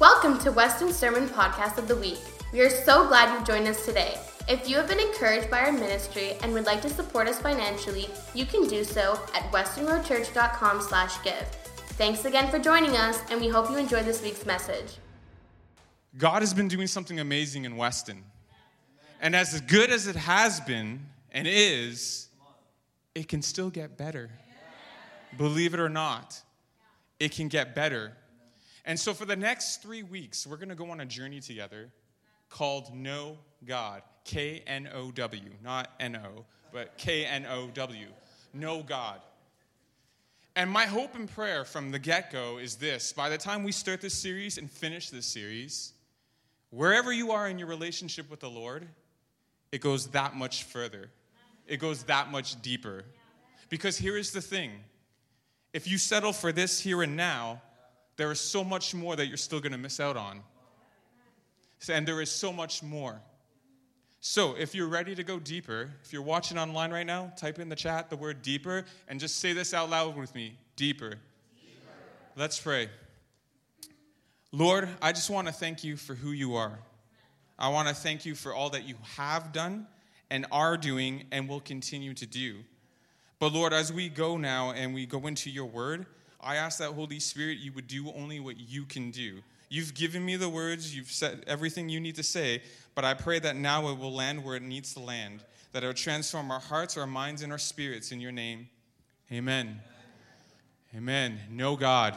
Welcome to Weston Sermon Podcast of the Week. We are so glad you've joined us today. If you have been encouraged by our ministry and would like to support us financially, you can do so at westonroadchurch.com slash give. Thanks again for joining us, and we hope you enjoy this week's message. God has been doing something amazing in Weston. And as good as it has been and is, it can still get better. Believe it or not, it can get better. And so, for the next three weeks, we're going to go on a journey together called Know God. K N O W, not N O, but K N O W. Know God. And my hope and prayer from the get go is this by the time we start this series and finish this series, wherever you are in your relationship with the Lord, it goes that much further. It goes that much deeper. Because here is the thing if you settle for this here and now, there is so much more that you're still going to miss out on. And there is so much more. So, if you're ready to go deeper, if you're watching online right now, type in the chat the word deeper and just say this out loud with me deeper. deeper. Let's pray. Lord, I just want to thank you for who you are. I want to thank you for all that you have done and are doing and will continue to do. But Lord, as we go now and we go into your word, I ask that Holy Spirit, you would do only what you can do. You've given me the words, you've said everything you need to say, but I pray that now it will land where it needs to land, that it will transform our hearts, our minds, and our spirits in your name. Amen. Amen. Know God.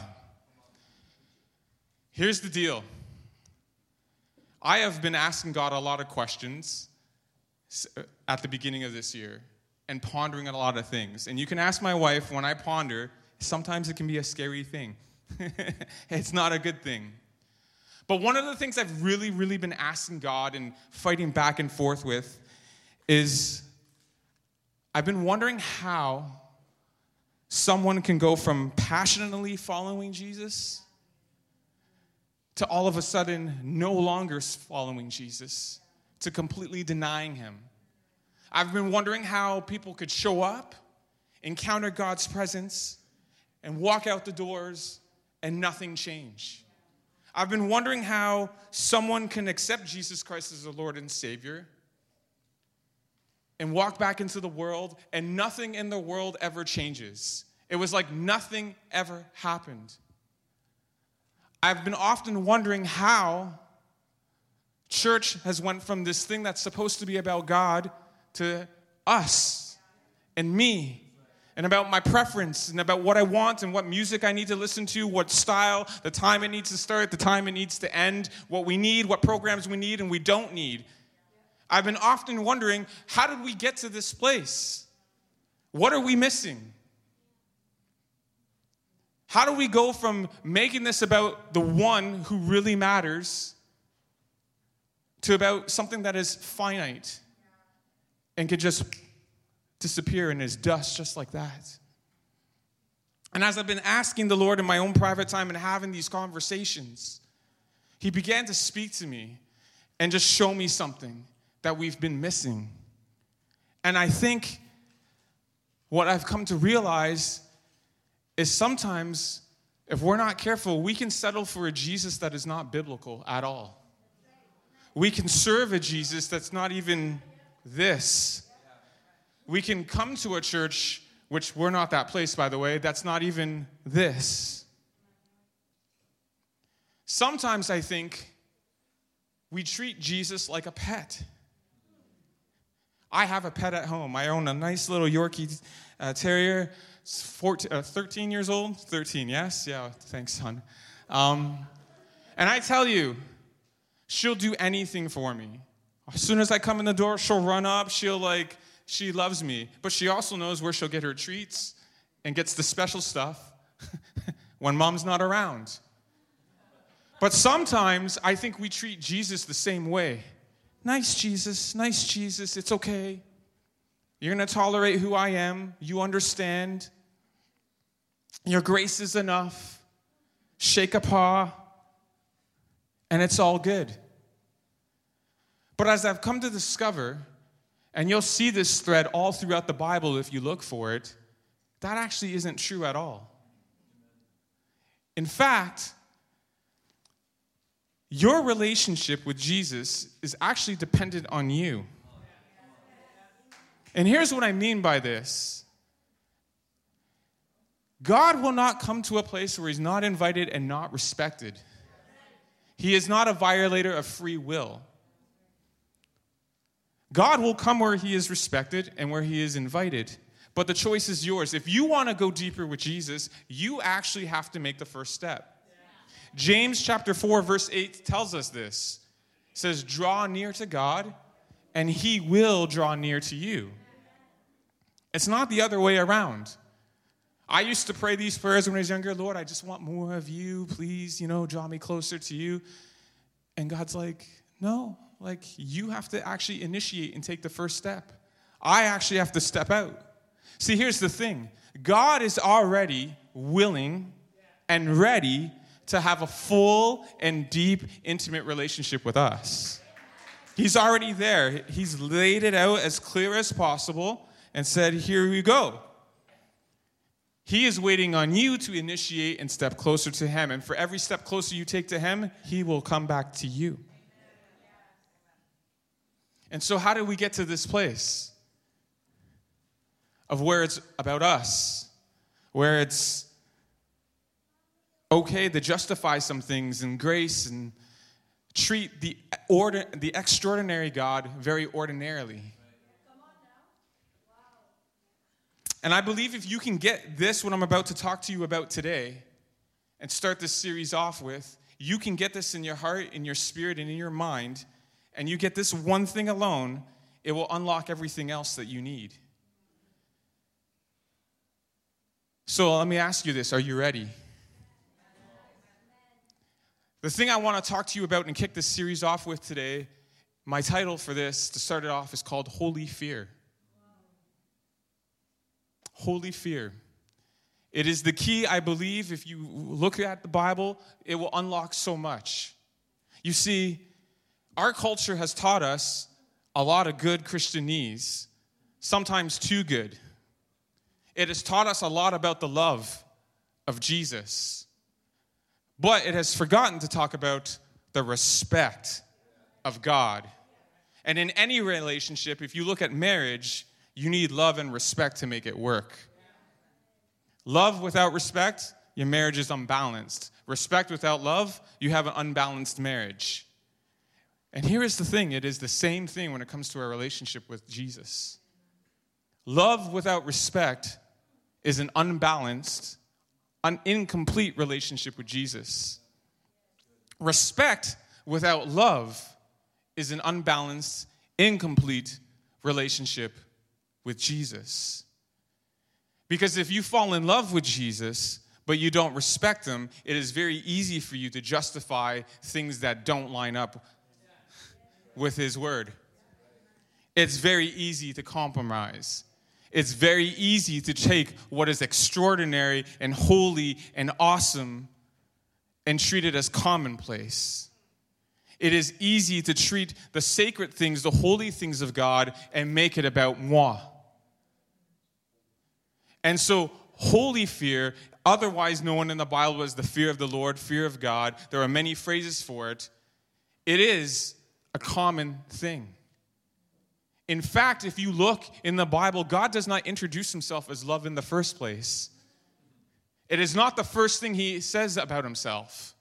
Here's the deal I have been asking God a lot of questions uh, at the beginning of this year and pondering a lot of things. And you can ask my wife when I ponder, sometimes it can be a scary thing. it's not a good thing. But one of the things I've really, really been asking God and fighting back and forth with is I've been wondering how someone can go from passionately following Jesus to all of a sudden no longer following Jesus, to completely denying him. I've been wondering how people could show up, encounter God's presence, and walk out the doors and nothing change. I've been wondering how someone can accept Jesus Christ as the Lord and Savior and walk back into the world and nothing in the world ever changes. It was like nothing ever happened. I've been often wondering how church has went from this thing that's supposed to be about God to us and me and about my preference and about what I want and what music I need to listen to, what style, the time it needs to start, the time it needs to end, what we need, what programs we need and we don't need. I've been often wondering how did we get to this place? What are we missing? How do we go from making this about the one who really matters to about something that is finite and could just disappear and is dust just like that. And as I've been asking the Lord in my own private time and having these conversations, He began to speak to me and just show me something that we've been missing. And I think what I've come to realize is sometimes, if we're not careful, we can settle for a Jesus that is not biblical at all. We can serve a Jesus that's not even this we can come to a church, which we're not that place, by the way, that's not even this. Sometimes I think we treat Jesus like a pet. I have a pet at home. I own a nice little Yorkie uh, Terrier. 14, uh, 13 years old? 13, yes? Yeah, thanks, son. Um, and I tell you, she'll do anything for me. As soon as I come in the door, she'll run up. She'll like she loves me, but she also knows where she'll get her treats and gets the special stuff when mom's not around. But sometimes I think we treat Jesus the same way. Nice, Jesus, nice, Jesus, it's okay. You're going to tolerate who I am. You understand. Your grace is enough. Shake a paw, and it's all good. But as I've come to discover, and you'll see this thread all throughout the Bible if you look for it. That actually isn't true at all. In fact, your relationship with Jesus is actually dependent on you. And here's what I mean by this God will not come to a place where he's not invited and not respected. He is not a violator of free will. God will come where he is respected and where he is invited. But the choice is yours. If you want to go deeper with Jesus, you actually have to make the first step. James chapter 4 verse 8 tells us this. It says, "Draw near to God, and he will draw near to you." It's not the other way around. I used to pray these prayers when I was younger, Lord, I just want more of you. Please, you know, draw me closer to you. And God's like, "No, like you have to actually initiate and take the first step. I actually have to step out." See, here's the thing. God is already willing and ready to have a full and deep, intimate relationship with us. He's already there. He's laid it out as clear as possible and said, Here we go. He is waiting on you to initiate and step closer to Him. And for every step closer you take to Him, He will come back to you. And so, how do we get to this place of where it's about us, where it's okay to justify some things in grace and treat the, order, the extraordinary God very ordinarily. And I believe if you can get this, what I'm about to talk to you about today, and start this series off with, you can get this in your heart, in your spirit, and in your mind, and you get this one thing alone, it will unlock everything else that you need. So let me ask you this are you ready? The thing I want to talk to you about and kick this series off with today, my title for this to start it off is called Holy Fear. Holy fear. It is the key, I believe, if you look at the Bible, it will unlock so much. You see, our culture has taught us a lot of good Christianese, sometimes too good. It has taught us a lot about the love of Jesus. But it has forgotten to talk about the respect of God. And in any relationship, if you look at marriage, you need love and respect to make it work. Love without respect, your marriage is unbalanced. Respect without love, you have an unbalanced marriage. And here is the thing it is the same thing when it comes to our relationship with Jesus. Love without respect is an unbalanced an incomplete relationship with Jesus. Respect without love is an unbalanced, incomplete relationship with Jesus. Because if you fall in love with Jesus, but you don't respect him, it is very easy for you to justify things that don't line up with his word. It's very easy to compromise it's very easy to take what is extraordinary and holy and awesome and treat it as commonplace. It is easy to treat the sacred things, the holy things of God, and make it about moi. And so, holy fear, otherwise known in the Bible as the fear of the Lord, fear of God, there are many phrases for it. It is a common thing. In fact, if you look in the Bible, God does not introduce himself as love in the first place. It is not the first thing he says about himself.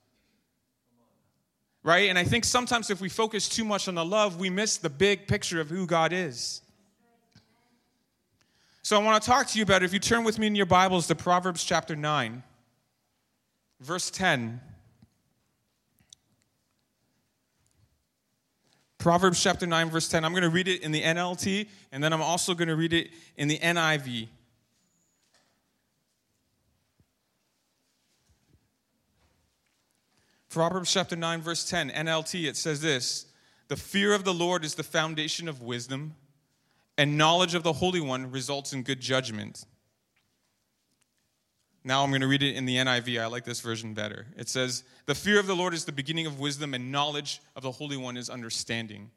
Right? And I think sometimes if we focus too much on the love, we miss the big picture of who God is. So I want to talk to you about, it. if you turn with me in your Bibles to Proverbs chapter 9, verse 10. Proverbs chapter 9, verse 10. I'm going to read it in the NLT, and then I'm also going to read it in the NIV. Proverbs chapter 9, verse 10, NLT, it says this The fear of the Lord is the foundation of wisdom, and knowledge of the Holy One results in good judgment. Now I'm going to read it in the NIV. I like this version better. It says, The fear of the Lord is the beginning of wisdom, and knowledge of the Holy One is understanding.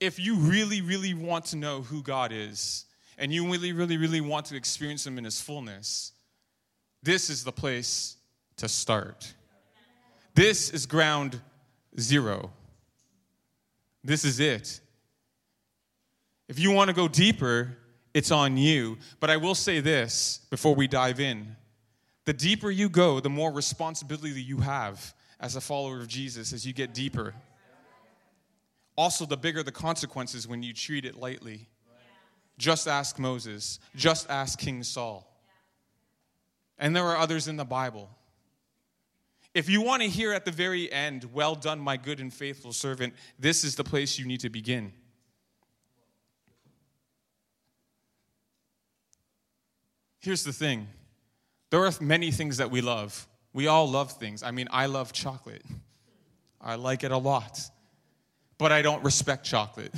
If you really, really want to know who God is, and you really, really, really want to experience Him in His fullness, this is the place to start. This is ground zero. This is it. If you want to go deeper, it's on you. But I will say this before we dive in the deeper you go, the more responsibility you have as a follower of Jesus as you get deeper. Also, the bigger the consequences when you treat it lightly. Just ask Moses, just ask King Saul. And there are others in the Bible. If you want to hear at the very end, well done, my good and faithful servant, this is the place you need to begin. Here's the thing there are many things that we love. We all love things. I mean, I love chocolate, I like it a lot, but I don't respect chocolate.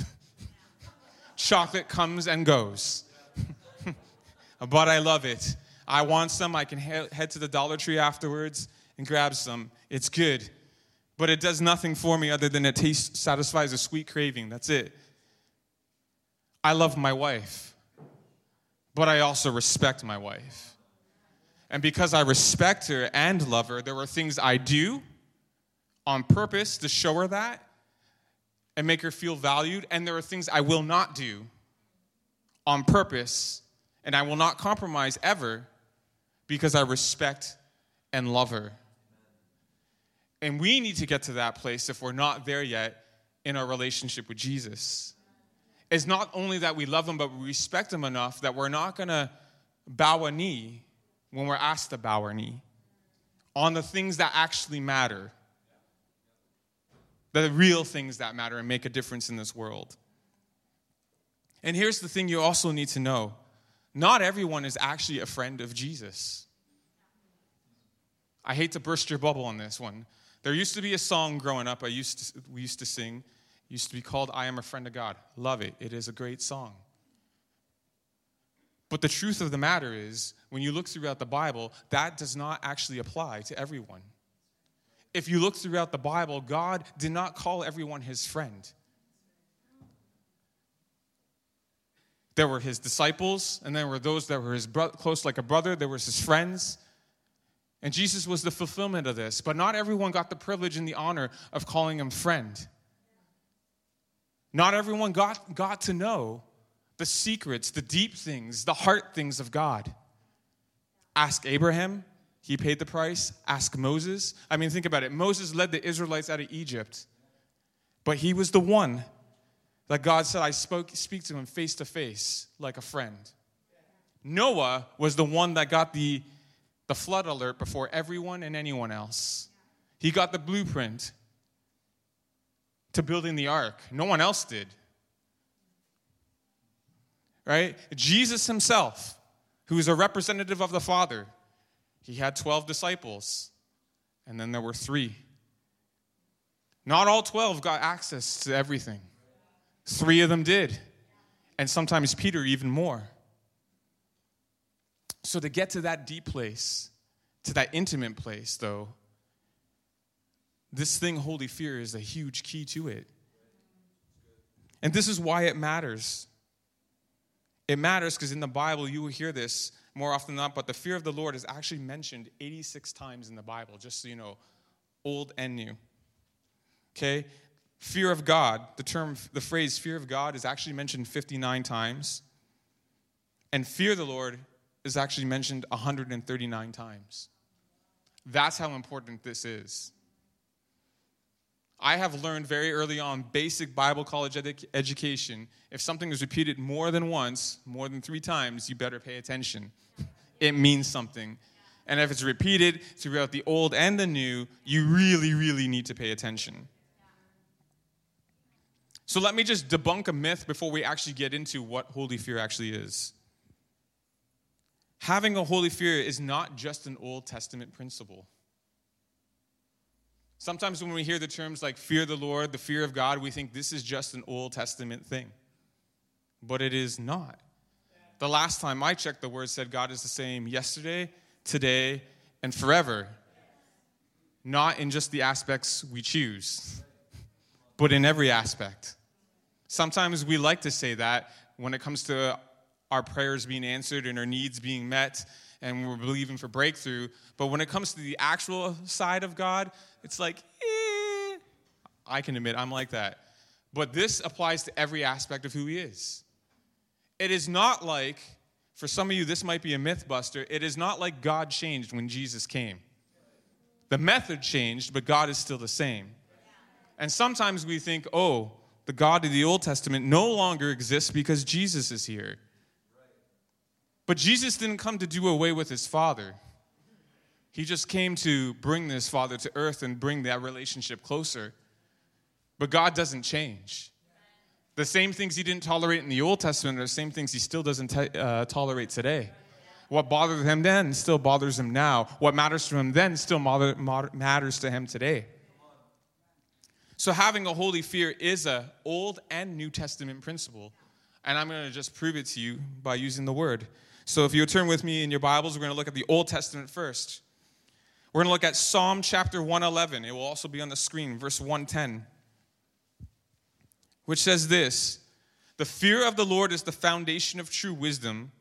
chocolate comes and goes, but I love it. I want some. I can head to the Dollar Tree afterwards and grab some. It's good, but it does nothing for me other than it tastes, satisfies a sweet craving. That's it. I love my wife but I also respect my wife. And because I respect her and love her, there are things I do on purpose to show her that and make her feel valued. And there are things I will not do on purpose and I will not compromise ever because I respect and love her. And we need to get to that place if we're not there yet in our relationship with Jesus is not only that we love them, but we respect them enough that we're not going to bow a knee when we're asked to bow our knee on the things that actually matter, the real things that matter and make a difference in this world. And here's the thing you also need to know not everyone is actually a friend of Jesus. I hate to burst your bubble on this one. There used to be a song growing up I used to, we used to sing used to be called I Am a Friend of God. Love it. It is a great song. But the truth of the matter is, when you look throughout the Bible, that does not actually apply to everyone. If you look throughout the Bible, God did not call everyone his friend. There were his disciples, and there were those that were his bro- close like a brother. There was his friends. And Jesus was the fulfillment of this. But not everyone got the privilege and the honor of calling him friend. Not everyone got, got to know the secrets, the deep things, the heart things of God. Ask Abraham, he paid the price. Ask Moses. I mean, think about it. Moses led the Israelites out of Egypt, but he was the one that God said, I spoke, speak to him face to face like a friend. Noah was the one that got the, the flood alert before everyone and anyone else. He got the blueprint to building the ark. No one else did. Right? Jesus himself, who is a representative of the Father, he had 12 disciples, and then there were three. Not all 12 got access to everything, three of them did, and sometimes Peter even more. So, to get to that deep place, to that intimate place, though, this thing, holy fear, is a huge key to it. And this is why it matters. It matters because in the Bible, you will hear this more often than not, but the fear of the Lord is actually mentioned 86 times in the Bible, just so you know, old and new. Okay? Fear of God, the term, the phrase fear of God is actually mentioned 59 times. And fear the Lord is actually mentioned 139 times. That's how important this is. I have learned very early on basic Bible college ed- education. If something is repeated more than once, more than three times, you better pay attention. It means something. And if it's repeated throughout the old and the new, you really, really need to pay attention. So let me just debunk a myth before we actually get into what holy fear actually is. Having a holy fear is not just an Old Testament principle. Sometimes when we hear the terms like fear the Lord, the fear of God, we think this is just an Old Testament thing. But it is not. The last time I checked, the word said God is the same yesterday, today, and forever. Not in just the aspects we choose, but in every aspect. Sometimes we like to say that when it comes to our prayers being answered and our needs being met and we're believing for breakthrough. But when it comes to the actual side of God, it's like, eh. I can admit I'm like that. But this applies to every aspect of who He is. It is not like, for some of you, this might be a myth buster, it is not like God changed when Jesus came. The method changed, but God is still the same. And sometimes we think, oh, the God of the Old Testament no longer exists because Jesus is here. But Jesus didn't come to do away with his Father. He just came to bring this Father to earth and bring that relationship closer. But God doesn't change. The same things he didn't tolerate in the Old Testament are the same things he still doesn't uh, tolerate today. What bothered him then still bothers him now. What matters to him then still matters to him today. So having a holy fear is a Old and New Testament principle. And I'm going to just prove it to you by using the word. So if you turn with me in your Bibles, we're going to look at the Old Testament first. We're going to look at Psalm chapter 111. It will also be on the screen, verse 110, which says this The fear of the Lord is the foundation of true wisdom,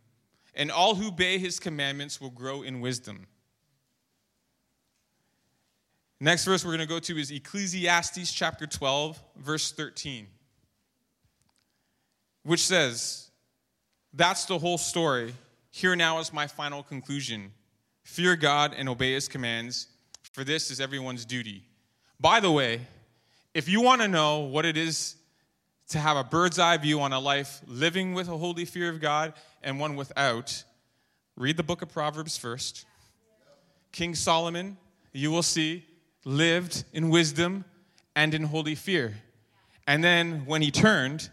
and all who obey his commandments will grow in wisdom. Next verse we're going to go to is Ecclesiastes chapter 12, verse 13, which says, That's the whole story. Here now is my final conclusion fear God and obey his commands, for this is everyone's duty. By the way, if you want to know what it is to have a bird's eye view on a life living with a holy fear of God and one without, read the book of Proverbs first. King Solomon, you will see lived in wisdom and in holy fear. And then when he turned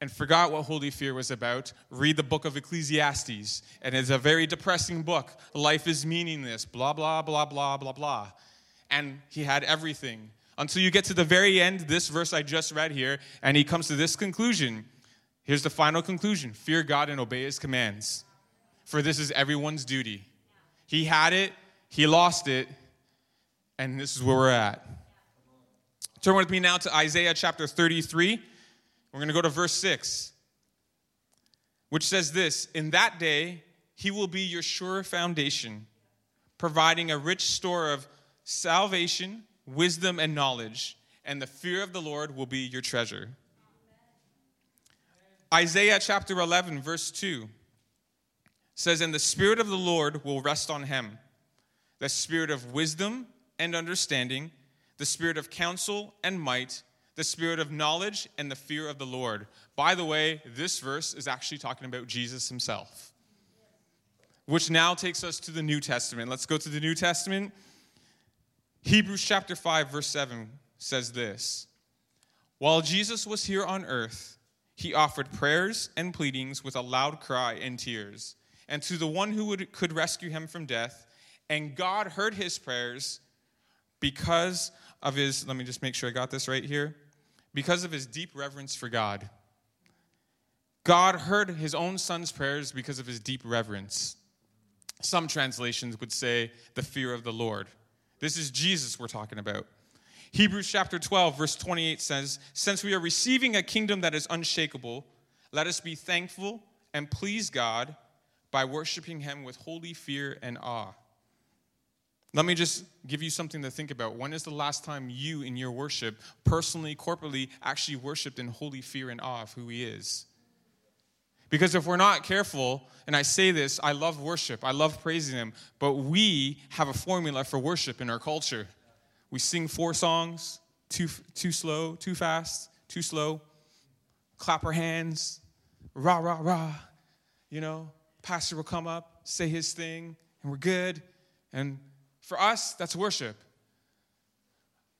and forgot what holy fear was about, read the book of Ecclesiastes. And it's a very depressing book. Life is meaningless, blah, blah, blah, blah, blah, blah. And he had everything. Until you get to the very end, this verse I just read here, and he comes to this conclusion. Here's the final conclusion fear God and obey his commands, for this is everyone's duty. He had it, he lost it, and this is where we're at. Turn with me now to Isaiah chapter 33. We're going to go to verse 6, which says this In that day, he will be your sure foundation, providing a rich store of salvation, wisdom, and knowledge, and the fear of the Lord will be your treasure. Isaiah chapter 11, verse 2 says, And the Spirit of the Lord will rest on him, the Spirit of wisdom and understanding, the spirit of counsel and might, the spirit of knowledge and the fear of the Lord. By the way, this verse is actually talking about Jesus himself. Which now takes us to the New Testament. Let's go to the New Testament. Hebrews chapter 5, verse 7 says this While Jesus was here on earth, he offered prayers and pleadings with a loud cry and tears. And to the one who would, could rescue him from death, and God heard his prayers because of his, let me just make sure I got this right here, because of his deep reverence for God. God heard his own son's prayers because of his deep reverence. Some translations would say the fear of the Lord. This is Jesus we're talking about. Hebrews chapter 12, verse 28 says, Since we are receiving a kingdom that is unshakable, let us be thankful and please God by worshiping him with holy fear and awe. Let me just give you something to think about. When is the last time you, in your worship, personally, corporately, actually worshiped in holy fear and awe of who He is? Because if we're not careful, and I say this, I love worship, I love praising Him, but we have a formula for worship in our culture. We sing four songs, too, too slow, too fast, too slow, clap our hands, rah, rah, rah. You know, pastor will come up, say his thing, and we're good. And for us, that's worship.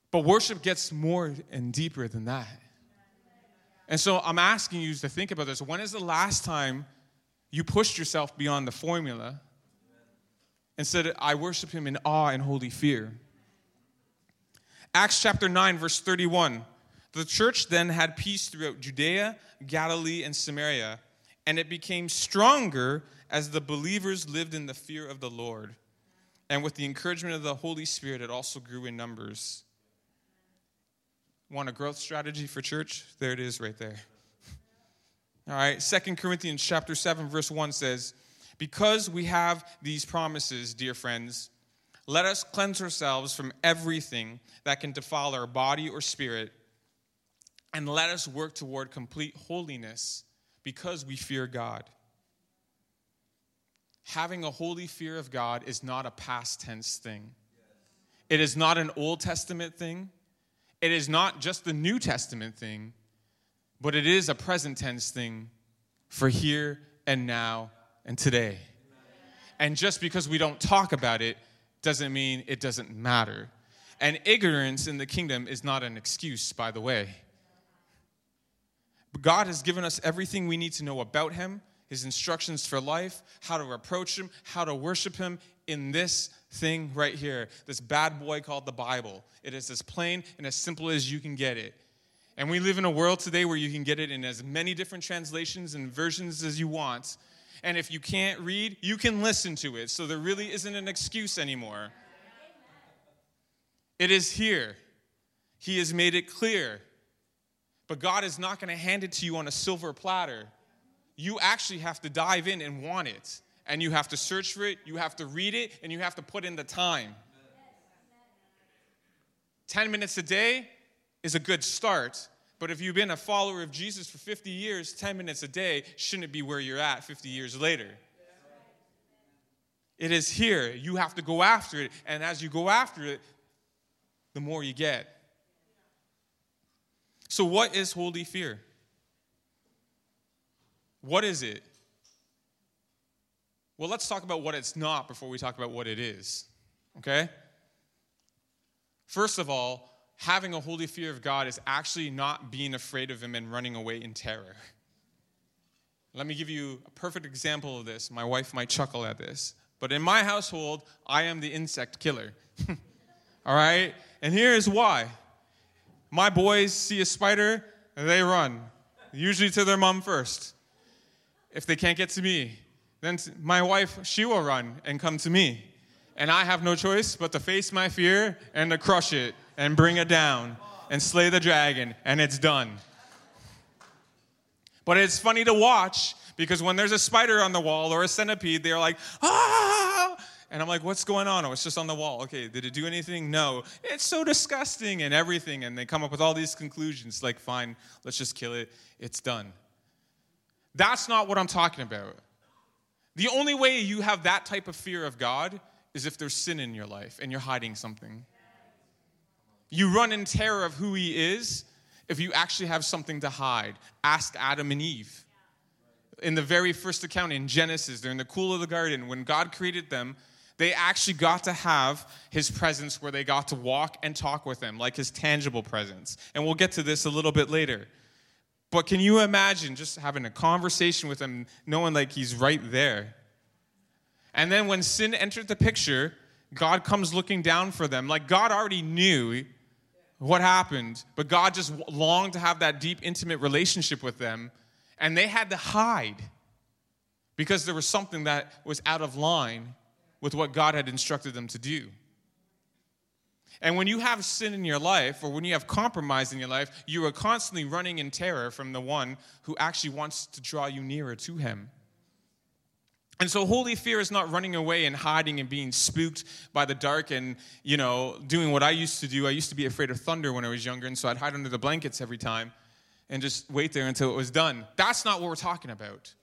But worship gets more and deeper than that. And so I'm asking you to think about this. When is the last time you pushed yourself beyond the formula and said, I worship him in awe and holy fear? Acts chapter 9, verse 31. The church then had peace throughout Judea, Galilee, and Samaria, and it became stronger as the believers lived in the fear of the Lord. And with the encouragement of the Holy Spirit, it also grew in numbers. Want a growth strategy for church? There it is right there. All right, Second Corinthians chapter 7 verse 1 says, Because we have these promises, dear friends, let us cleanse ourselves from everything that can defile our body or spirit, and let us work toward complete holiness because we fear God. Having a holy fear of God is not a past tense thing. It is not an Old Testament thing. It is not just the New Testament thing, but it is a present tense thing for here and now and today. And just because we don't talk about it doesn't mean it doesn't matter. And ignorance in the kingdom is not an excuse, by the way. But God has given us everything we need to know about Him, His instructions for life, how to approach Him, how to worship Him in this thing right here, this bad boy called the Bible. It is as plain and as simple as you can get it. And we live in a world today where you can get it in as many different translations and versions as you want. And if you can't read, you can listen to it. So there really isn't an excuse anymore. It is here. He has made it clear. But God is not going to hand it to you on a silver platter. You actually have to dive in and want it and you have to search for it, you have to read it, and you have to put in the time. 10 minutes a day is a good start, but if you've been a follower of Jesus for 50 years, 10 minutes a day shouldn't be where you're at 50 years later. It is here. You have to go after it, and as you go after it, the more you get. So, what is holy fear? What is it? Well, let's talk about what it's not before we talk about what it is. Okay? First of all, having a holy fear of God is actually not being afraid of Him and running away in terror. Let me give you a perfect example of this. My wife might chuckle at this. But in my household, I am the insect killer. all right? And here is why. My boys see a spider, they run, usually to their mom first. If they can't get to me, then my wife, she will run and come to me. And I have no choice but to face my fear and to crush it and bring it down and slay the dragon, and it's done. But it's funny to watch because when there's a spider on the wall or a centipede, they're like, ah! And I'm like, what's going on? Oh, it's just on the wall. Okay, did it do anything? No. It's so disgusting and everything. And they come up with all these conclusions like, fine, let's just kill it. It's done. That's not what I'm talking about. The only way you have that type of fear of God is if there's sin in your life and you're hiding something. You run in terror of who He is if you actually have something to hide. Ask Adam and Eve. In the very first account in Genesis, they're in the cool of the garden. When God created them, they actually got to have his presence where they got to walk and talk with him, like his tangible presence. And we'll get to this a little bit later. But can you imagine just having a conversation with him, knowing like he's right there? And then when sin entered the picture, God comes looking down for them. Like God already knew what happened, but God just longed to have that deep, intimate relationship with them. And they had to hide because there was something that was out of line with what God had instructed them to do. And when you have sin in your life, or when you have compromise in your life, you are constantly running in terror from the one who actually wants to draw you nearer to him. And so holy fear is not running away and hiding and being spooked by the dark and, you know, doing what I used to do. I used to be afraid of thunder when I was younger, and so I'd hide under the blankets every time and just wait there until it was done. That's not what we're talking about.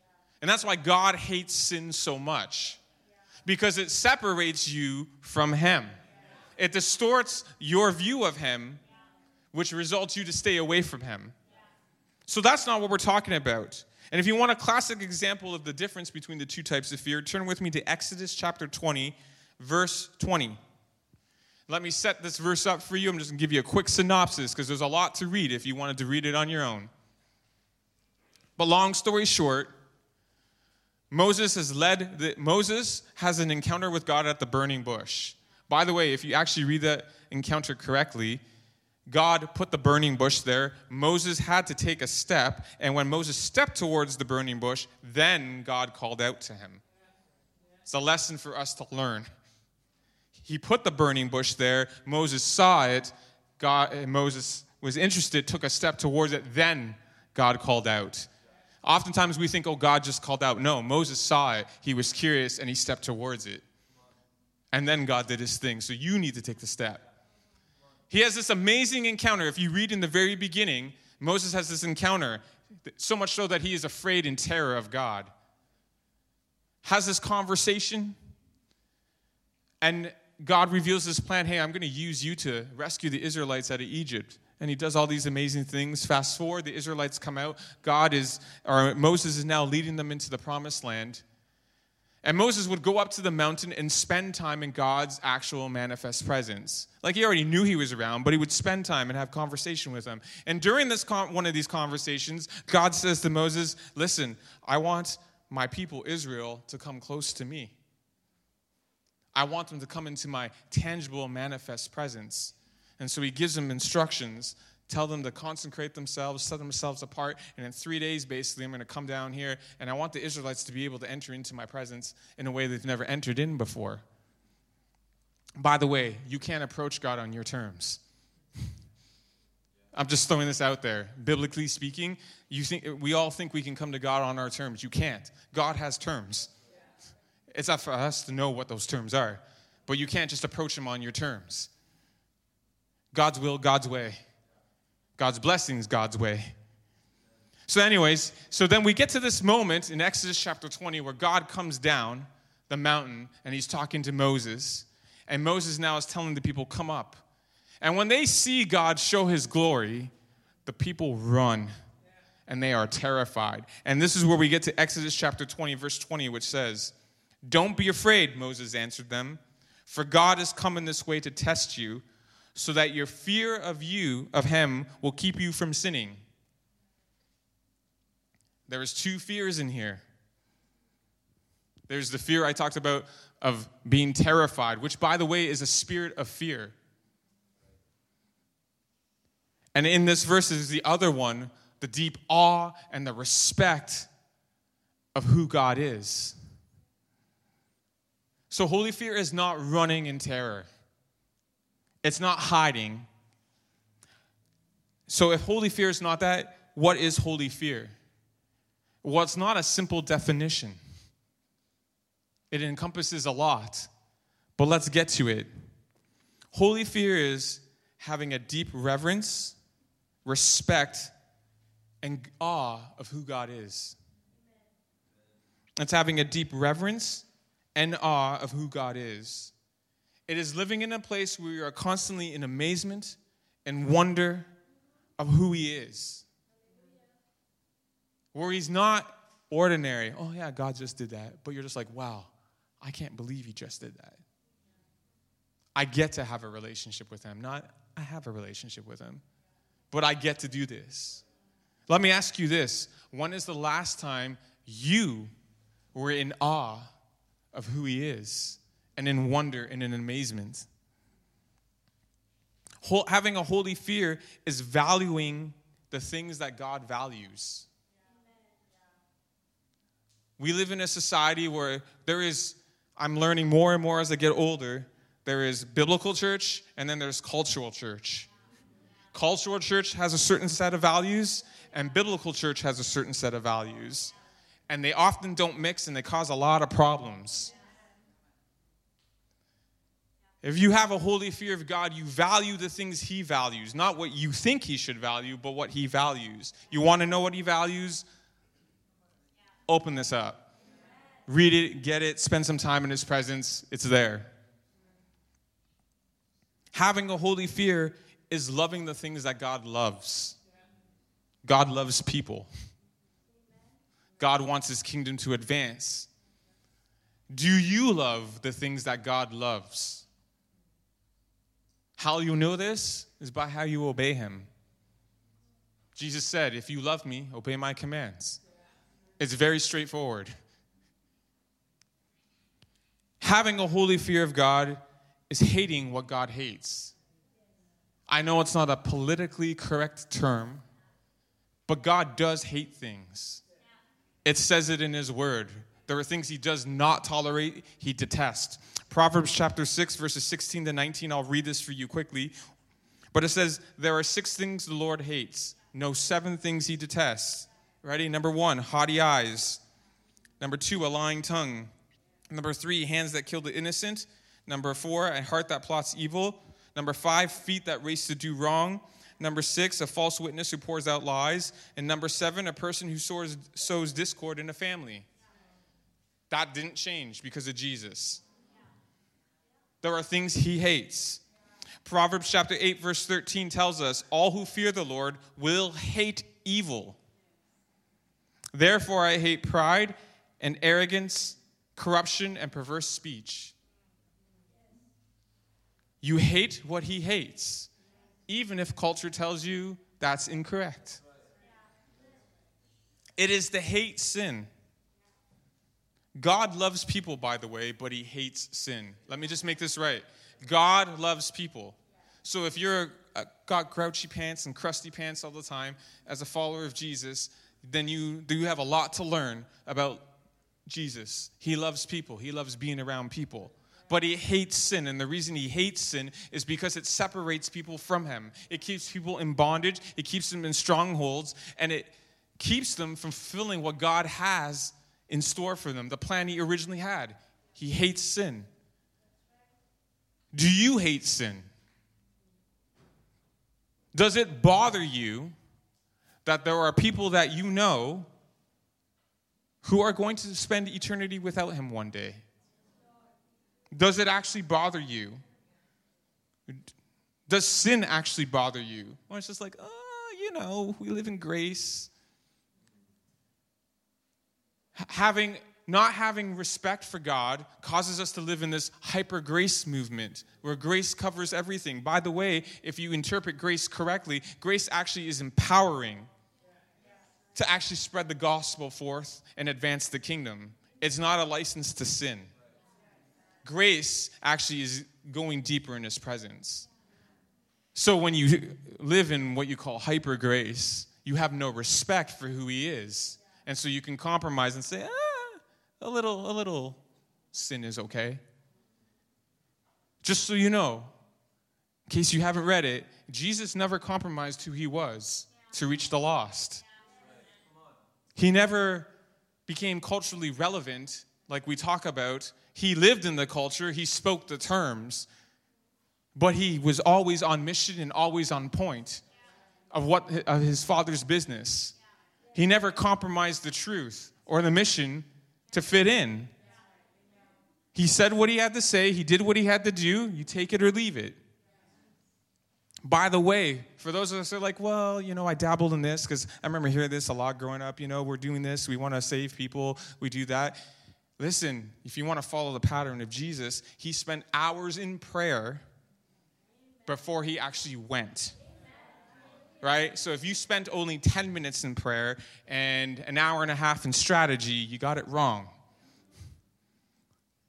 And that's why God hates sin so much. Because it separates you from him. It distorts your view of him, which results you to stay away from him. So that's not what we're talking about. And if you want a classic example of the difference between the two types of fear, turn with me to Exodus chapter 20, verse 20. Let me set this verse up for you. I'm just going to give you a quick synopsis because there's a lot to read if you wanted to read it on your own. But long story short, Moses has led the, Moses has an encounter with God at the burning bush. By the way, if you actually read that encounter correctly, God put the burning bush there. Moses had to take a step, and when Moses stepped towards the burning bush, then God called out to him. It's a lesson for us to learn. He put the burning bush there. Moses saw it. God, eh, Moses was interested, took a step towards it. Then God called out. Oftentimes we think, oh, God just called out. No, Moses saw it, he was curious, and he stepped towards it. And then God did his thing. So you need to take the step. He has this amazing encounter. If you read in the very beginning, Moses has this encounter, so much so that he is afraid in terror of God. Has this conversation, and God reveals this plan hey, I'm going to use you to rescue the Israelites out of Egypt. And he does all these amazing things. Fast forward, the Israelites come out. God is, or Moses is now leading them into the promised land. And Moses would go up to the mountain and spend time in God's actual manifest presence. Like he already knew he was around, but he would spend time and have conversation with him. And during this con- one of these conversations, God says to Moses, "Listen, I want my people Israel to come close to me. I want them to come into my tangible manifest presence." And so he gives them instructions tell them to consecrate themselves, set themselves apart. And in three days, basically, I'm going to come down here and I want the Israelites to be able to enter into my presence in a way they've never entered in before. By the way, you can't approach God on your terms. I'm just throwing this out there. Biblically speaking, you think we all think we can come to God on our terms. You can't. God has terms. It's up for us to know what those terms are. But you can't just approach him on your terms. God's will, God's way. God's blessings God's way. So, anyways, so then we get to this moment in Exodus chapter 20 where God comes down the mountain and he's talking to Moses. And Moses now is telling the people, Come up. And when they see God show his glory, the people run and they are terrified. And this is where we get to Exodus chapter 20, verse 20, which says, Don't be afraid, Moses answered them, for God has come in this way to test you so that your fear of you, of him, will keep you from sinning. There is two fears in here. There's the fear I talked about of being terrified, which, by the way, is a spirit of fear. And in this verse is the other one, the deep awe and the respect of who God is. So, holy fear is not running in terror. It's not hiding. So, if holy fear is not that, what is holy fear? Well, it's not a simple definition, it encompasses a lot. But let's get to it. Holy fear is having a deep reverence, respect, and awe of who God is. It's having a deep reverence and awe of who God is. It is living in a place where you are constantly in amazement and wonder of who He is. Where He's not ordinary. Oh, yeah, God just did that. But you're just like, wow, I can't believe He just did that. I get to have a relationship with Him. Not, I have a relationship with Him, but I get to do this. Let me ask you this when is the last time you were in awe of who He is? And in wonder and in amazement. Having a holy fear is valuing the things that God values. We live in a society where there is, I'm learning more and more as I get older, there is biblical church and then there's cultural church. Cultural church has a certain set of values, and biblical church has a certain set of values. And they often don't mix and they cause a lot of problems. If you have a holy fear of God, you value the things He values, not what you think He should value, but what He values. You want to know what He values? Open this up. Read it, get it, spend some time in His presence. It's there. Having a holy fear is loving the things that God loves. God loves people. God wants His kingdom to advance. Do you love the things that God loves? How you know this is by how you obey him. Jesus said, If you love me, obey my commands. It's very straightforward. Having a holy fear of God is hating what God hates. I know it's not a politically correct term, but God does hate things. It says it in His Word. There are things He does not tolerate, He detests. Proverbs chapter 6, verses 16 to 19. I'll read this for you quickly. But it says, There are six things the Lord hates, no, seven things he detests. Ready? Number one, haughty eyes. Number two, a lying tongue. Number three, hands that kill the innocent. Number four, a heart that plots evil. Number five, feet that race to do wrong. Number six, a false witness who pours out lies. And number seven, a person who sows, sows discord in a family. That didn't change because of Jesus. There are things he hates. Proverbs chapter 8, verse 13 tells us all who fear the Lord will hate evil. Therefore, I hate pride and arrogance, corruption, and perverse speech. You hate what he hates, even if culture tells you that's incorrect. It is the hate sin. God loves people, by the way, but he hates sin. Let me just make this right. God loves people. So if you're uh, got grouchy pants and crusty pants all the time as a follower of Jesus, then you do have a lot to learn about Jesus. He loves people. He loves being around people. But he hates sin. And the reason he hates sin is because it separates people from him. It keeps people in bondage, it keeps them in strongholds, and it keeps them from fulfilling what God has in store for them, the plan he originally had. He hates sin. Do you hate sin? Does it bother you that there are people that you know who are going to spend eternity without him one day? Does it actually bother you? Does sin actually bother you? Or it's just like, oh, you know, we live in grace. Having not having respect for God causes us to live in this hyper grace movement where grace covers everything. By the way, if you interpret grace correctly, grace actually is empowering to actually spread the gospel forth and advance the kingdom. It's not a license to sin. Grace actually is going deeper in his presence. So when you live in what you call hyper grace, you have no respect for who he is. And so you can compromise and say, ah, a little, a little sin is okay. Just so you know, in case you haven't read it, Jesus never compromised who he was to reach the lost. He never became culturally relevant like we talk about. He lived in the culture, he spoke the terms, but he was always on mission and always on point of what of his father's business. He never compromised the truth or the mission to fit in. He said what he had to say, he did what he had to do. You take it or leave it. By the way, for those of us that are like, well, you know, I dabbled in this because I remember hearing this a lot growing up. You know, we're doing this, we want to save people, we do that. Listen, if you want to follow the pattern of Jesus, he spent hours in prayer before he actually went. Right? So if you spent only 10 minutes in prayer and an hour and a half in strategy, you got it wrong.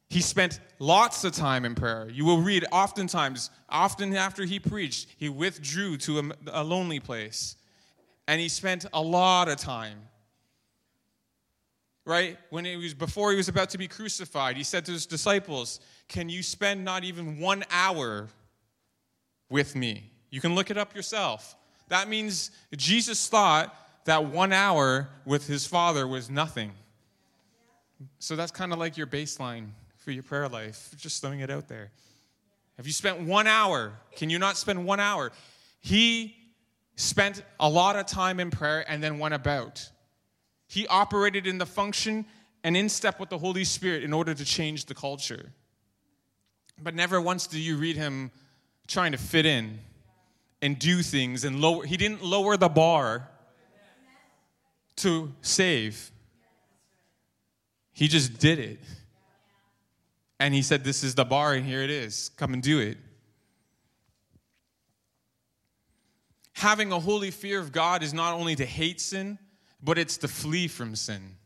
He spent lots of time in prayer. You will read oftentimes, often after he preached, he withdrew to a, a, lonely place. And he spent a lot of time. Right? When it was before he was about to be crucified, he said to his disciples, Can you spend not even one hour with me? You can look it up yourself. That means Jesus thought that one hour with his Father was nothing. So that's kind of like your baseline for your prayer life. Just throwing it out there. Have you spent one hour? Can you not spend one hour? He spent a lot of time in prayer and then went about. He operated in the function and in step with the Holy Spirit in order to change the culture. But never once do you read him trying to fit in and do things and lower. He didn't lower the bar to save, he just did it. And he said, This is the bar, and here it is. Come and do it. Having a holy fear of God is not only to hate sin, but it's to flee from sin.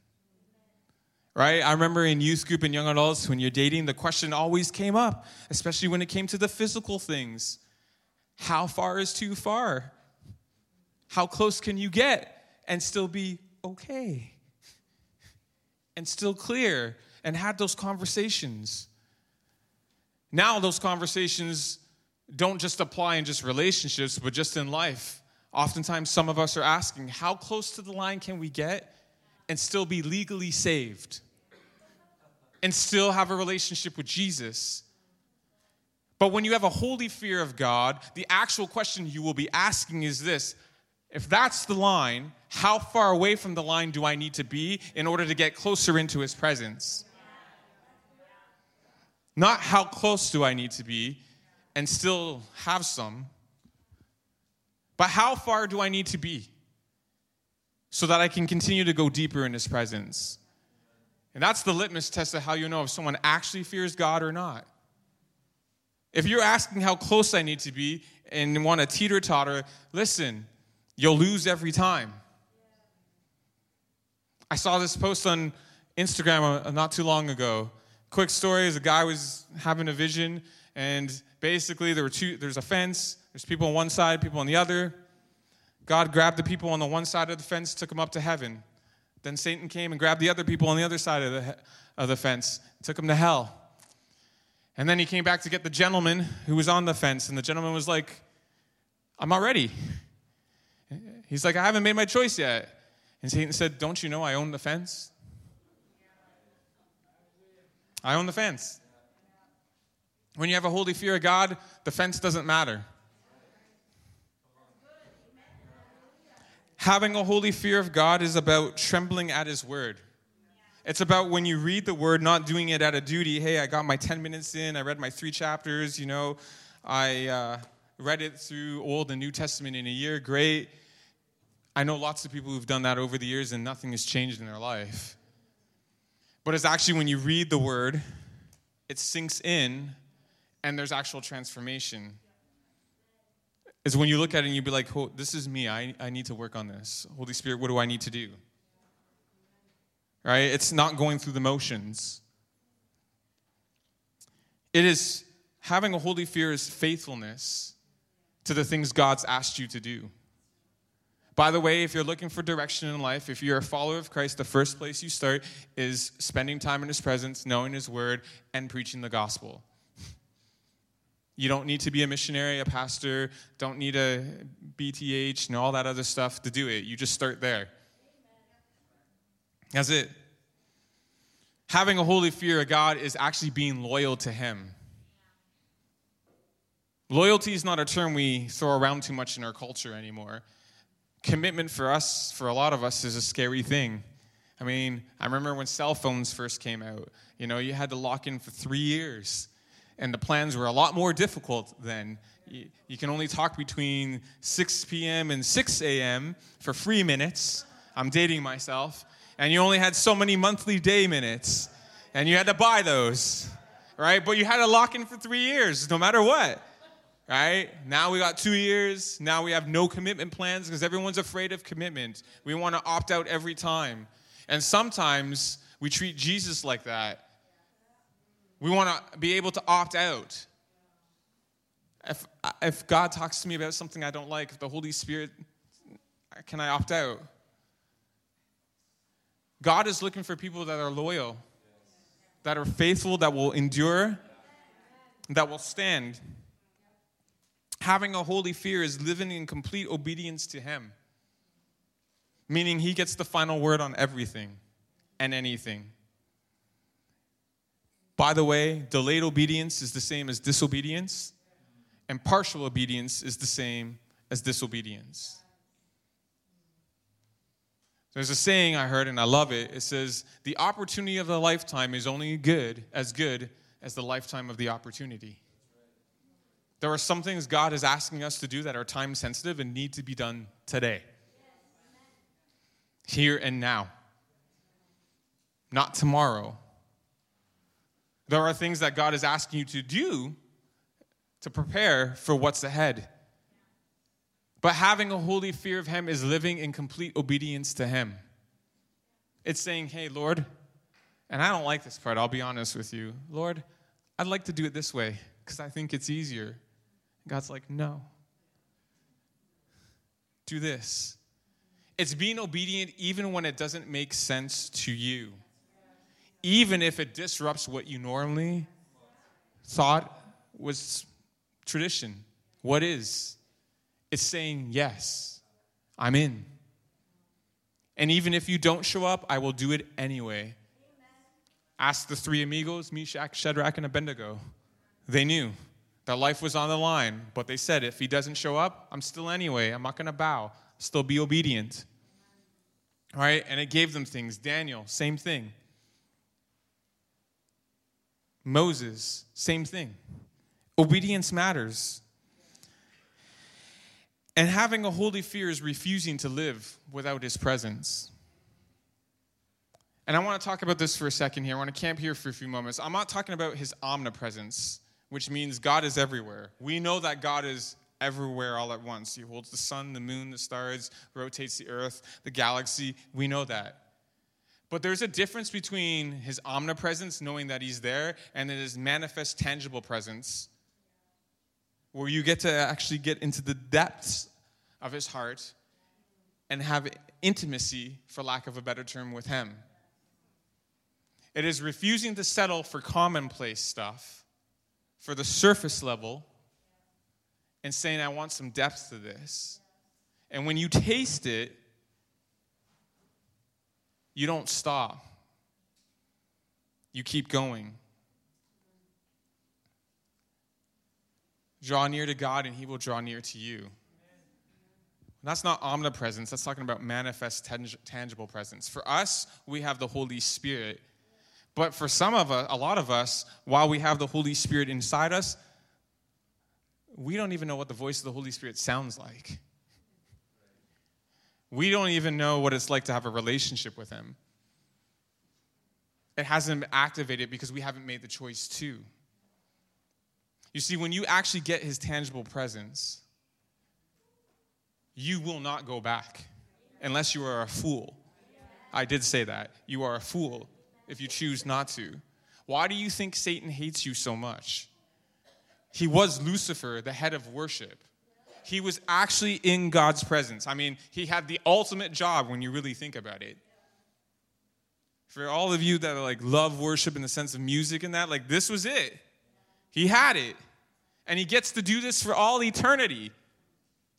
Right? I remember in youth group and young adults, when you're dating, the question always came up, especially when it came to the physical things How far is too far? How close can you get and still be okay? And still clear? and had those conversations. Now, those conversations don't just apply in just relationships, but just in life. Oftentimes, some of us are asking, how close to the line can we get and still be legally saved? And still have a relationship with Jesus? But when you have a holy fear of God, the actual question you will be asking is this if that's the line, how far away from the line do I need to be in order to get closer into his presence? Not how close do I need to be and still have some, but how far do I need to be so that I can continue to go deeper in his presence? And that's the litmus test of how you know if someone actually fears God or not. If you're asking how close I need to be and want to teeter totter, listen, you'll lose every time. I saw this post on Instagram uh, not too long ago. Quick story is a guy was having a vision, and basically there were two there's a fence, there's people on one side, people on the other. God grabbed the people on the one side of the fence, took them up to heaven. Then Satan came and grabbed the other people on the other side of the, of the fence, took them to hell. And then he came back to get the gentleman who was on the fence, and the gentleman was like, I'm not ready. He's like, I haven't made my choice yet. And Satan said, Don't you know I own the fence? I own the fence. When you have a holy fear of God, the fence doesn't matter. Having a holy fear of God is about trembling at His word. It's about when you read the word, not doing it out of duty. Hey, I got my 10 minutes in, I read my three chapters, you know, I uh, read it through Old and New Testament in a year. Great. I know lots of people who've done that over the years and nothing has changed in their life. But it's actually when you read the word, it sinks in and there's actual transformation. Is when you look at it and you be like, oh, this is me. I, I need to work on this. Holy Spirit, what do I need to do? Right? It's not going through the motions. It is having a holy fear is faithfulness to the things God's asked you to do. By the way, if you're looking for direction in life, if you're a follower of Christ, the first place you start is spending time in His presence, knowing His word, and preaching the gospel. You don't need to be a missionary, a pastor, don't need a BTH, and all that other stuff to do it. You just start there. That's it. Having a holy fear of God is actually being loyal to Him. Loyalty is not a term we throw around too much in our culture anymore commitment for us, for a lot of us, is a scary thing. I mean, I remember when cell phones first came out, you know, you had to lock in for three years, and the plans were a lot more difficult then. You, you can only talk between 6 p.m. and 6 a.m. for free minutes. I'm dating myself. And you only had so many monthly day minutes, and you had to buy those, right? But you had to lock in for three years, no matter what right? Now we got two years. Now we have no commitment plans because everyone's afraid of commitment. We want to opt out every time. And sometimes we treat Jesus like that. We want to be able to opt out. If, if God talks to me about something I don't like, if the Holy Spirit, can I opt out? God is looking for people that are loyal, that are faithful, that will endure, that will stand. Having a holy fear is living in complete obedience to Him, meaning He gets the final word on everything and anything. By the way, delayed obedience is the same as disobedience, and partial obedience is the same as disobedience. There's a saying I heard and I love it. It says, The opportunity of the lifetime is only good as good as the lifetime of the opportunity. There are some things God is asking us to do that are time sensitive and need to be done today, here and now, not tomorrow. There are things that God is asking you to do to prepare for what's ahead. But having a holy fear of Him is living in complete obedience to Him. It's saying, hey, Lord, and I don't like this part, I'll be honest with you. Lord, I'd like to do it this way because I think it's easier. God's like, no. Do this. It's being obedient even when it doesn't make sense to you, even if it disrupts what you normally thought was tradition. What is? It's saying yes. I'm in. And even if you don't show up, I will do it anyway. Ask the three amigos, Meshach, Shadrach, and Abednego. They knew that life was on the line, but they said, if he doesn't show up, I'm still anyway. I'm not going to bow, still be obedient. All right? And it gave them things. Daniel, same thing. Moses, same thing. Obedience matters. And having a holy fear is refusing to live without his presence. And I want to talk about this for a second here. I want to camp here for a few moments. I'm not talking about his omnipresence, which means God is everywhere. We know that God is everywhere all at once. He holds the sun, the moon, the stars, rotates the earth, the galaxy. We know that. But there's a difference between his omnipresence, knowing that he's there, and his manifest, tangible presence, where you get to actually get into the depths of his heart and have intimacy, for lack of a better term, with him. It is refusing to settle for commonplace stuff, for the surface level, and saying, I want some depth to this. And when you taste it, you don't stop. You keep going. Draw near to God, and He will draw near to you. That's not omnipresence, that's talking about manifest, tangible presence. For us, we have the Holy Spirit. But for some of us, a lot of us, while we have the Holy Spirit inside us, we don't even know what the voice of the Holy Spirit sounds like. We don't even know what it's like to have a relationship with Him. It hasn't been activated because we haven't made the choice to. You see, when you actually get His tangible presence, you will not go back unless you are a fool. I did say that. You are a fool if you choose not to. Why do you think Satan hates you so much? He was Lucifer, the head of worship he was actually in God's presence. I mean, he had the ultimate job when you really think about it. For all of you that are like love worship in the sense of music and that, like this was it. He had it. And he gets to do this for all eternity.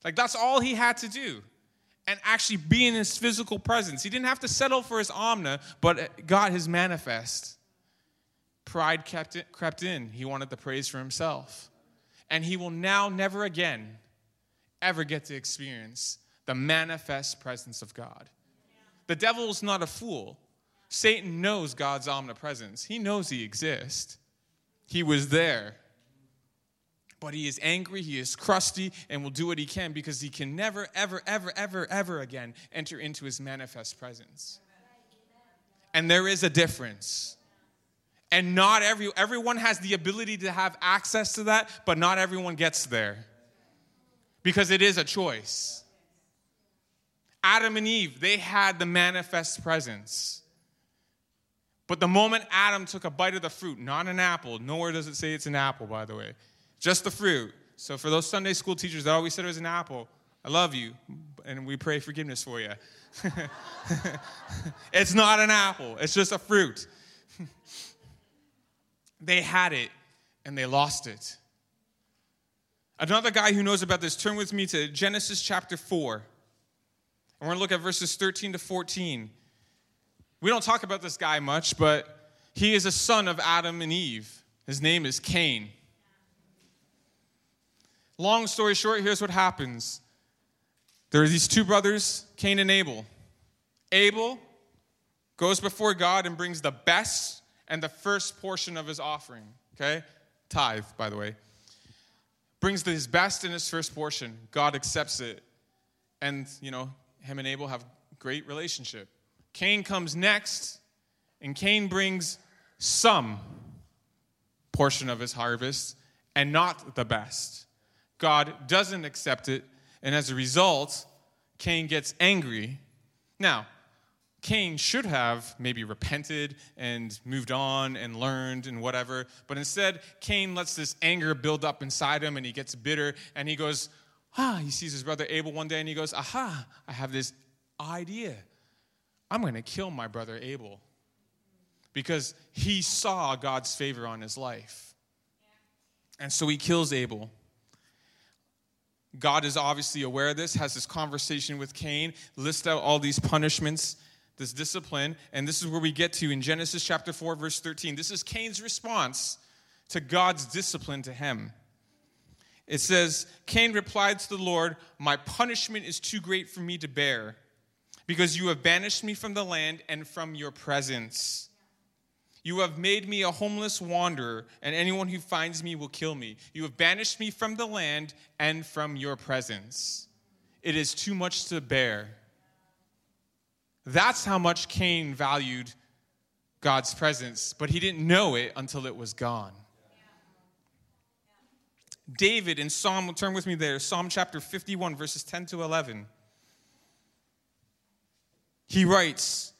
Like that's all he had to do. And actually be in his physical presence. He didn't have to settle for his omna, but God his manifest. Pride kept crept in. He wanted the praise for himself. And he will now never again ever get to experience the manifest presence of God. The devil's not a fool. Satan knows God's omnipresence, he knows he exists. He was there. But he is angry, he is crusty, and will do what he can because he can never, ever, ever, ever, ever again enter into his manifest presence. And there is a difference. And not every everyone has the ability to have access to that, but not everyone gets there because it is a choice. Adam and Eve, they had the manifest presence. But the moment Adam took a bite of the fruit, not an apple, nowhere does it say it's an apple, by the way, just the fruit. So for those Sunday school teachers that always said it was an apple, I love you, and we pray forgiveness for you. it's not an apple, it's just a fruit. they had it, and they lost it. Another guy who knows about this, turn with me to Genesis chapter 4. And we're going to look at verses 13 to 14. We don't talk about this guy much, but he is a son of Adam and Eve. His name is Cain. Long story short, here's what happens there are these two brothers, Cain and Abel. Abel goes before God and brings the best and the first portion of his offering, okay? Tithe, by the way brings his best and his first portion. God accepts it. And, you know, him and Abel have great relationship. Cain comes next, and Cain brings some portion of his harvest and not the best. God doesn't accept it, and as a result, Cain gets angry. Now, Cain should have maybe repented and moved on and learned and whatever. But instead, Cain lets this anger build up inside him and he gets bitter and he goes, Ah, he sees his brother Abel one day and he goes, Aha, I have this idea. I'm going to kill my brother Abel because he saw God's favor on his life. And so he kills Abel. God is obviously aware of this, has this conversation with Cain, lists out all these punishments, this discipline, and this is where we get to in Genesis chapter 4, verse 13. This is Cain's response to God's discipline to him. It says, Cain replied to the Lord, My punishment is too great for me to bear, because you have banished me from the land and from your presence. You have made me a homeless wanderer, and anyone who finds me will kill me. You have banished me from the land and from your presence. It is too much to bear. That's how much Cain valued God's presence, but he didn't know it until it was gone. David in Psalm, turn with me there, Psalm chapter 51, verses 10 to 11. He writes,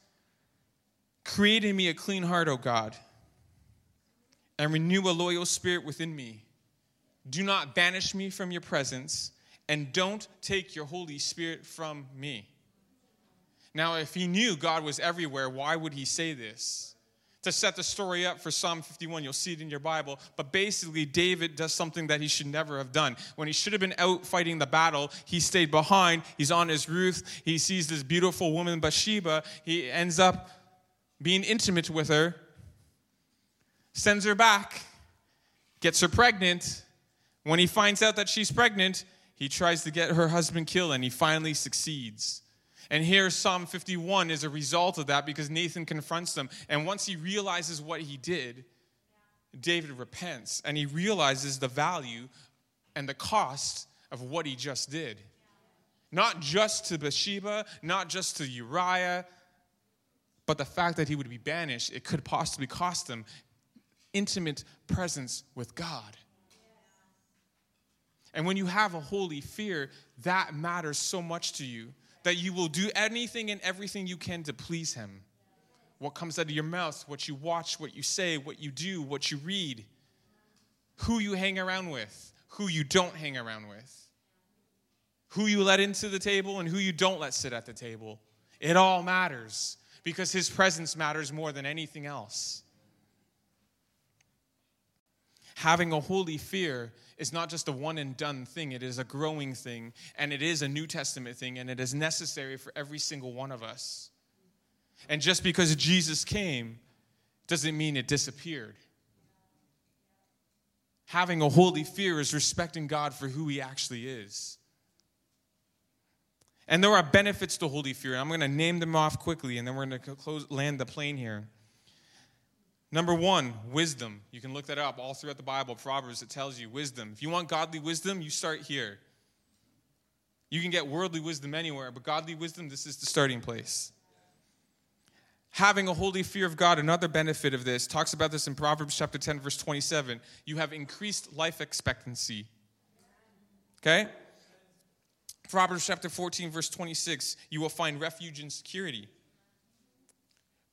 Create in me a clean heart, O God, and renew a loyal spirit within me. Do not banish me from your presence, and don't take your Holy Spirit from me. Now, if he knew God was everywhere, why would he say this? To set the story up for Psalm 51, you'll see it in your Bible. But basically, David does something that he should never have done. When he should have been out fighting the battle, he stayed behind. He's on his roof. He sees this beautiful woman, Bathsheba. He ends up being intimate with her, sends her back, gets her pregnant. When he finds out that she's pregnant, he tries to get her husband killed and he finally succeeds. And here, Psalm 51 is a result of that because Nathan confronts them. And once he realizes what he did, David repents and he realizes the value and the cost of what he just did. Not just to Bathsheba, not just to Uriah, but the fact that he would be banished, it could possibly cost him intimate presence with God. And when you have a holy fear, that matters so much to you that you will do anything and everything you can to please Him. What comes out of your mouth, what you watch, what you say, what you do, what you read, who you hang around with, who you don't hang around with, who you let into the table and who you don't let sit at the table. It all matters because His presence matters more than anything else. Having a holy fear is not just a one and done thing, it is a growing thing, and it is a New Testament thing, and it is necessary for every single one of us. And just because Jesus came doesn't mean it disappeared. Having a holy fear is respecting God for who He actually is. And there are benefits to holy fear. I'm going to name them off quickly, and then we're going to close, land the plane here. Number one, wisdom. You can look that up all throughout the Bible, Proverbs, it tells you wisdom. If you want godly wisdom, you start here. You can get worldly wisdom anywhere, but godly wisdom, this is the starting place. Having a holy fear of God, another benefit of this, talks about this in Proverbs chapter 10, verse 27. You have increased life expectancy. Okay? Proverbs chapter 14, verse 26, you will find refuge and security.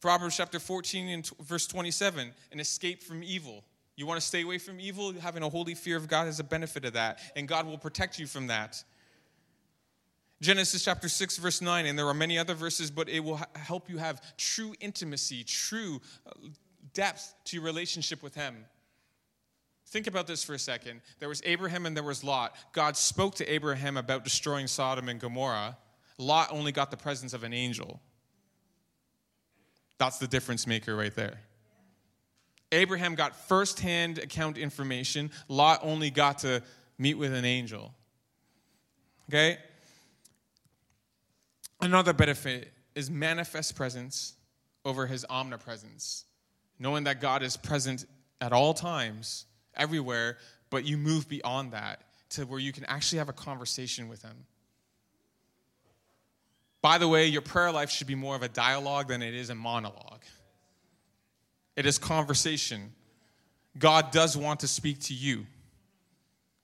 Proverbs chapter 14 and verse 27, an escape from evil. You want to stay away from evil? Having a holy fear of God is a benefit of that, and God will protect you from that. Genesis chapter 6, verse 9, and there are many other verses, but it will help you have true intimacy, true uh, depth to your relationship with Him. Think about this for a second. There was Abraham and there was Lot. God spoke to Abraham about destroying Sodom and Gomorrah. Lot only got the presence of an angel. That's the difference maker right there. Abraham got firsthand account information. Lot only got to meet with an angel. Okay? Another benefit is manifest presence over his omnipresence. Knowing that God is present at all times, everywhere, but you move beyond that to where you can actually have a conversation with him. By the way, your prayer life should be more of a dialogue than it is a monologue. It is conversation. God does want to speak to you.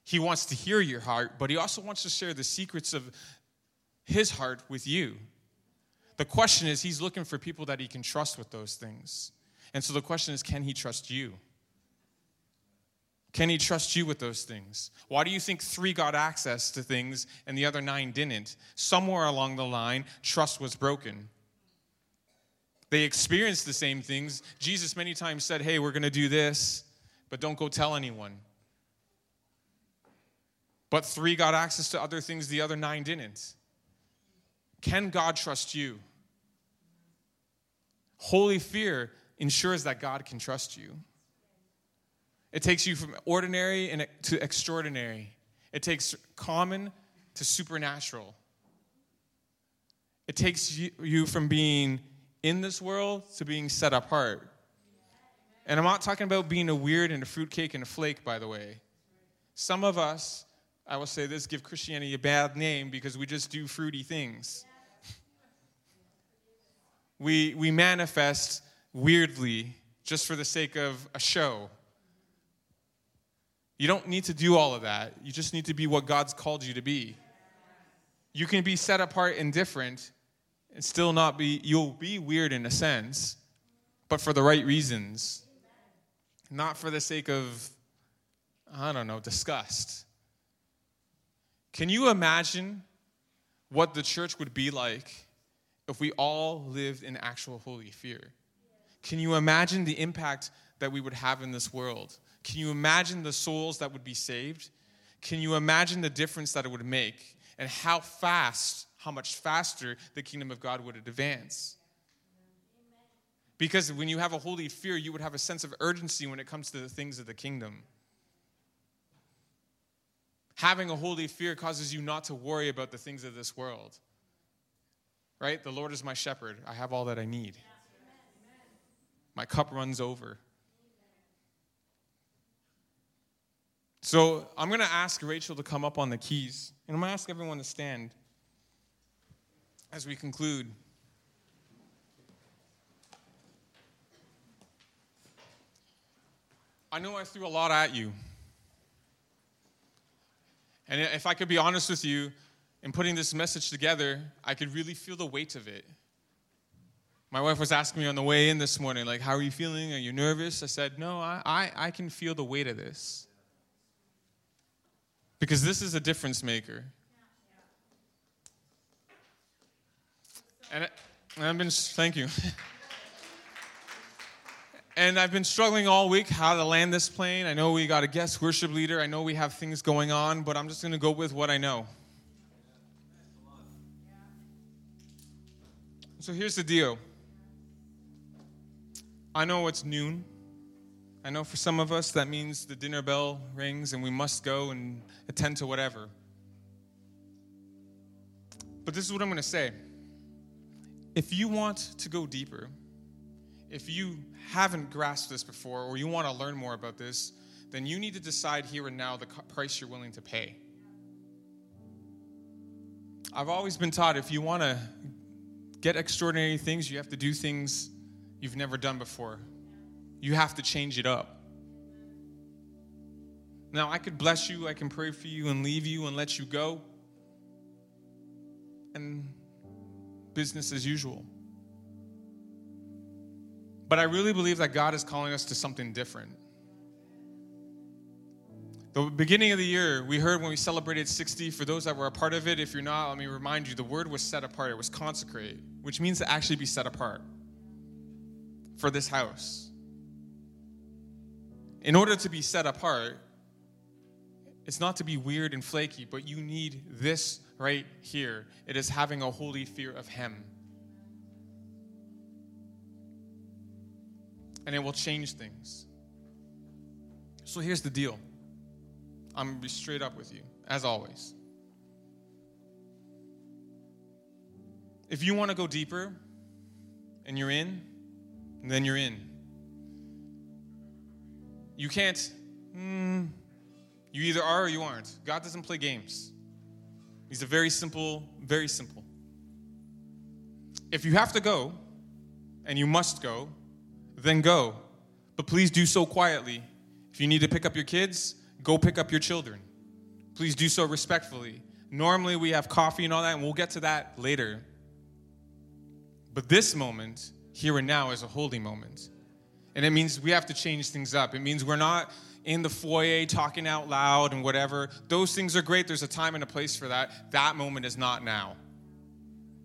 He wants to hear your heart, but He also wants to share the secrets of His heart with you. The question is, He's looking for people that He can trust with those things. And so the question is, can He trust you? Can he trust you with those things? Why do you think three got access to things and the other nine didn't? Somewhere along the line, trust was broken. They experienced the same things. Jesus many times said, Hey, we're going to do this, but don't go tell anyone. but three got access to other things the other nine didn't. Can God trust you? Holy fear ensures that God can trust you. It takes you from ordinary to extraordinary. It takes common to supernatural. It takes you from being in this world to being set apart. And I'm not talking about being a weird and a fruitcake and a flake, by the way. Some of us, I will say this, give Christianity a bad name because we just do fruity things. We, we manifest weirdly just for the sake of a show. You don't need to do all of that. You just need to be what God's called you to be. You can be set apart and different and still not be, you'll be weird in a sense, but for the right reasons. Not for the sake of, I don't know, disgust. Can you imagine what the church would be like if we all lived in actual holy fear? Can you imagine the impact that we would have in this world? Can you imagine the souls that would be saved? Can you imagine the difference that it would make and how fast, how much faster the kingdom of God would advance? Because when you have a holy fear, you would have a sense of urgency when it comes to the things of the kingdom. Having a holy fear causes you not to worry about the things of this world. Right? The Lord is my shepherd. I have all that I need. My cup runs over. So I'm going to ask Rachel to come up on the keys, and I'm going to ask everyone to stand as we conclude. I know I threw a lot at you. And if I could be honest with you, in putting this message together, I could really feel the weight of it. My wife was asking me on the way in this morning, like, how are you feeling? Are you nervous? I said, no, I, I, I can feel the weight of this. Because this is a difference maker. And, I've been, thank you. And I've been struggling all week how to land this plane. I know we got a guest worship leader. I know we have things going on, but I'm just going to go with what I know. So here's the deal I know it's noon. I know for some of us that means the dinner bell rings and we must go and attend to whatever. But this is what I'm going to say. If you want to go deeper, if you haven't grasped this before or you want to learn more about this, then you need to decide here and now the price you're willing to pay. I've always been taught if you want to get extraordinary things, you have to do things you've never done before. You have to change it up. Now, I could bless you, I can pray for you and leave you and let you go. And business as usual. But I really believe that God is calling us to something different. The beginning of the year, we heard when we celebrated 60, for those that were a part of it, if you're not, let me remind you the word was set apart, it was consecrate, which means to actually be set apart for this house. In order to be set apart, it's not to be weird and flaky, but you need this right here. It is having a holy fear of Him. and it will change things. So here's the deal I'm going to be straight up with you, as always. If you want to go deeper and you're in, then you're in. You can't, mm, you either are or you aren't. God doesn't play games. He's a very simple, very simple. If you have to go, and you must go, then go. But please do so quietly. If you need to pick up your kids, go pick up your children. Please do so respectfully. Normally, we have coffee and all that, and we'll get to that later. But this moment, here and now, is a holy moment. And it means we have to change things up. It means we're not in the foyer talking out loud and whatever. Those things are great. There's a time and a place for that. That moment is not now.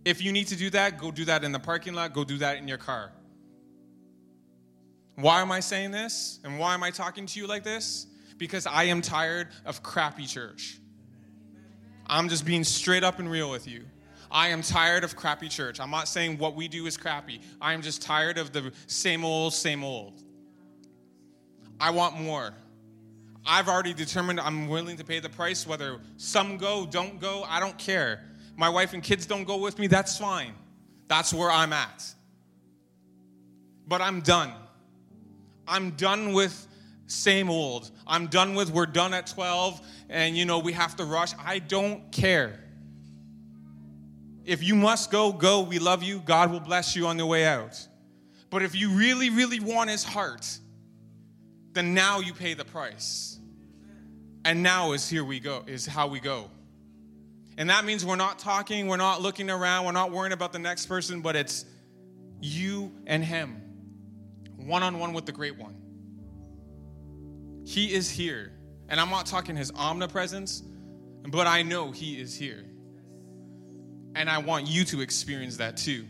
If you need to do that, go do that in the parking lot, go do that in your car. Why am I saying this? And why am I talking to you like this? Because I am tired of crappy church. I'm just being straight up and real with you. I am tired of crappy church. I'm not saying what we do is crappy. I am just tired of the same old, same old. I want more. I've already determined I'm willing to pay the price, whether some go, don't go, I don't care. My wife and kids don't go with me, that's fine. That's where I'm at. But I'm done. I'm done with same old. I'm done with we're done at 12 and you know we have to rush. I don't care. If you must go, go. We love you. God will bless you on the way out. But if you really, really want his heart, then now you pay the price. And now is here we go, is how we go. And that means we're not talking, we're not looking around, we're not worrying about the next person, but it's you and him, one on one with the great one. He is here. And I'm not talking his omnipresence, but I know he is here. And I want you to experience that too.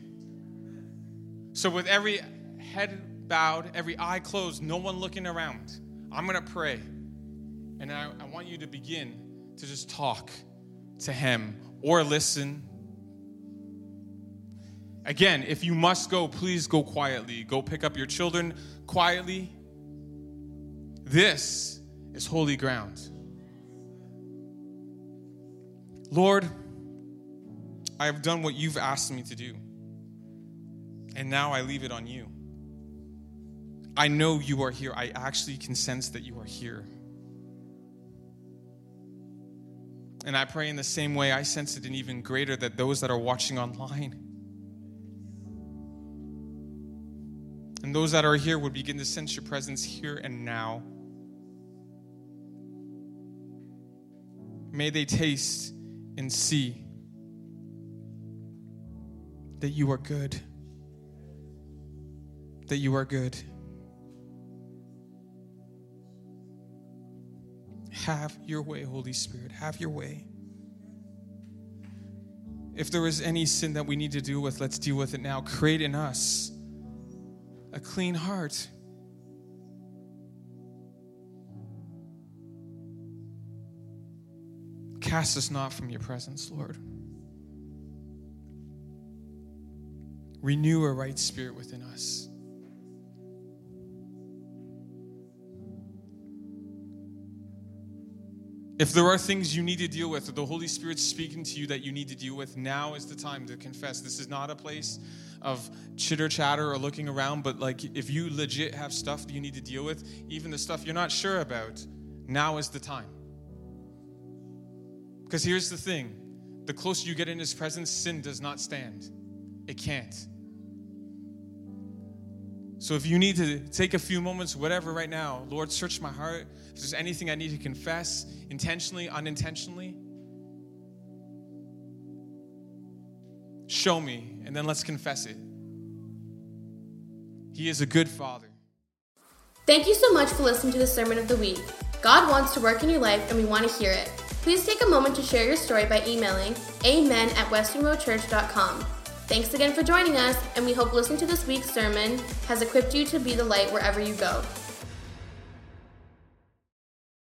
So, with every head bowed, every eye closed, no one looking around, I'm going to pray. And I, I, want you to begin to just talk to Him or listen. Again, if you must go, please go quietly. Go pick up your children quietly. This is holy ground. Lord, I have done what you've asked me to do. And now I leave it on you. I know you are here. I actually can sense that you are here. And I pray in the same way I sense it, and even greater, that those that are watching online and those that are here would begin to sense your presence here and now. May they taste and see that you are good. That you are good. Have your way, Holy Spirit. Have your way. If there is any sin that we need to deal with, let's deal with it now. Create in us a clean heart. Cast us not from your presence, Lord. Renew a right spirit within us. If there are things you need to deal with, or the Holy Spirit's speaking to you that you need to deal with, now is the time to confess. This is not a place of chitter chatter or looking around, but like if you legit have stuff that you need to deal with, even the stuff you're not sure about, now is the time. Because here's the thing the closer you get in His presence, sin does not stand, it can't. So if you need to take a few moments, whatever, right now, Lord, search my heart. If there's anything I need to confess, intentionally, unintentionally, show me, and then let's confess it. He is a good Father. Thank you so much for listening to the Sermon of the Week. God wants to work in your life, and we want to hear it. Please take a moment to share your story by emailing amen at westernroadchurch.com. Thanks again for joining us, and we hope listening to this week's sermon has equipped you to be the light wherever you go.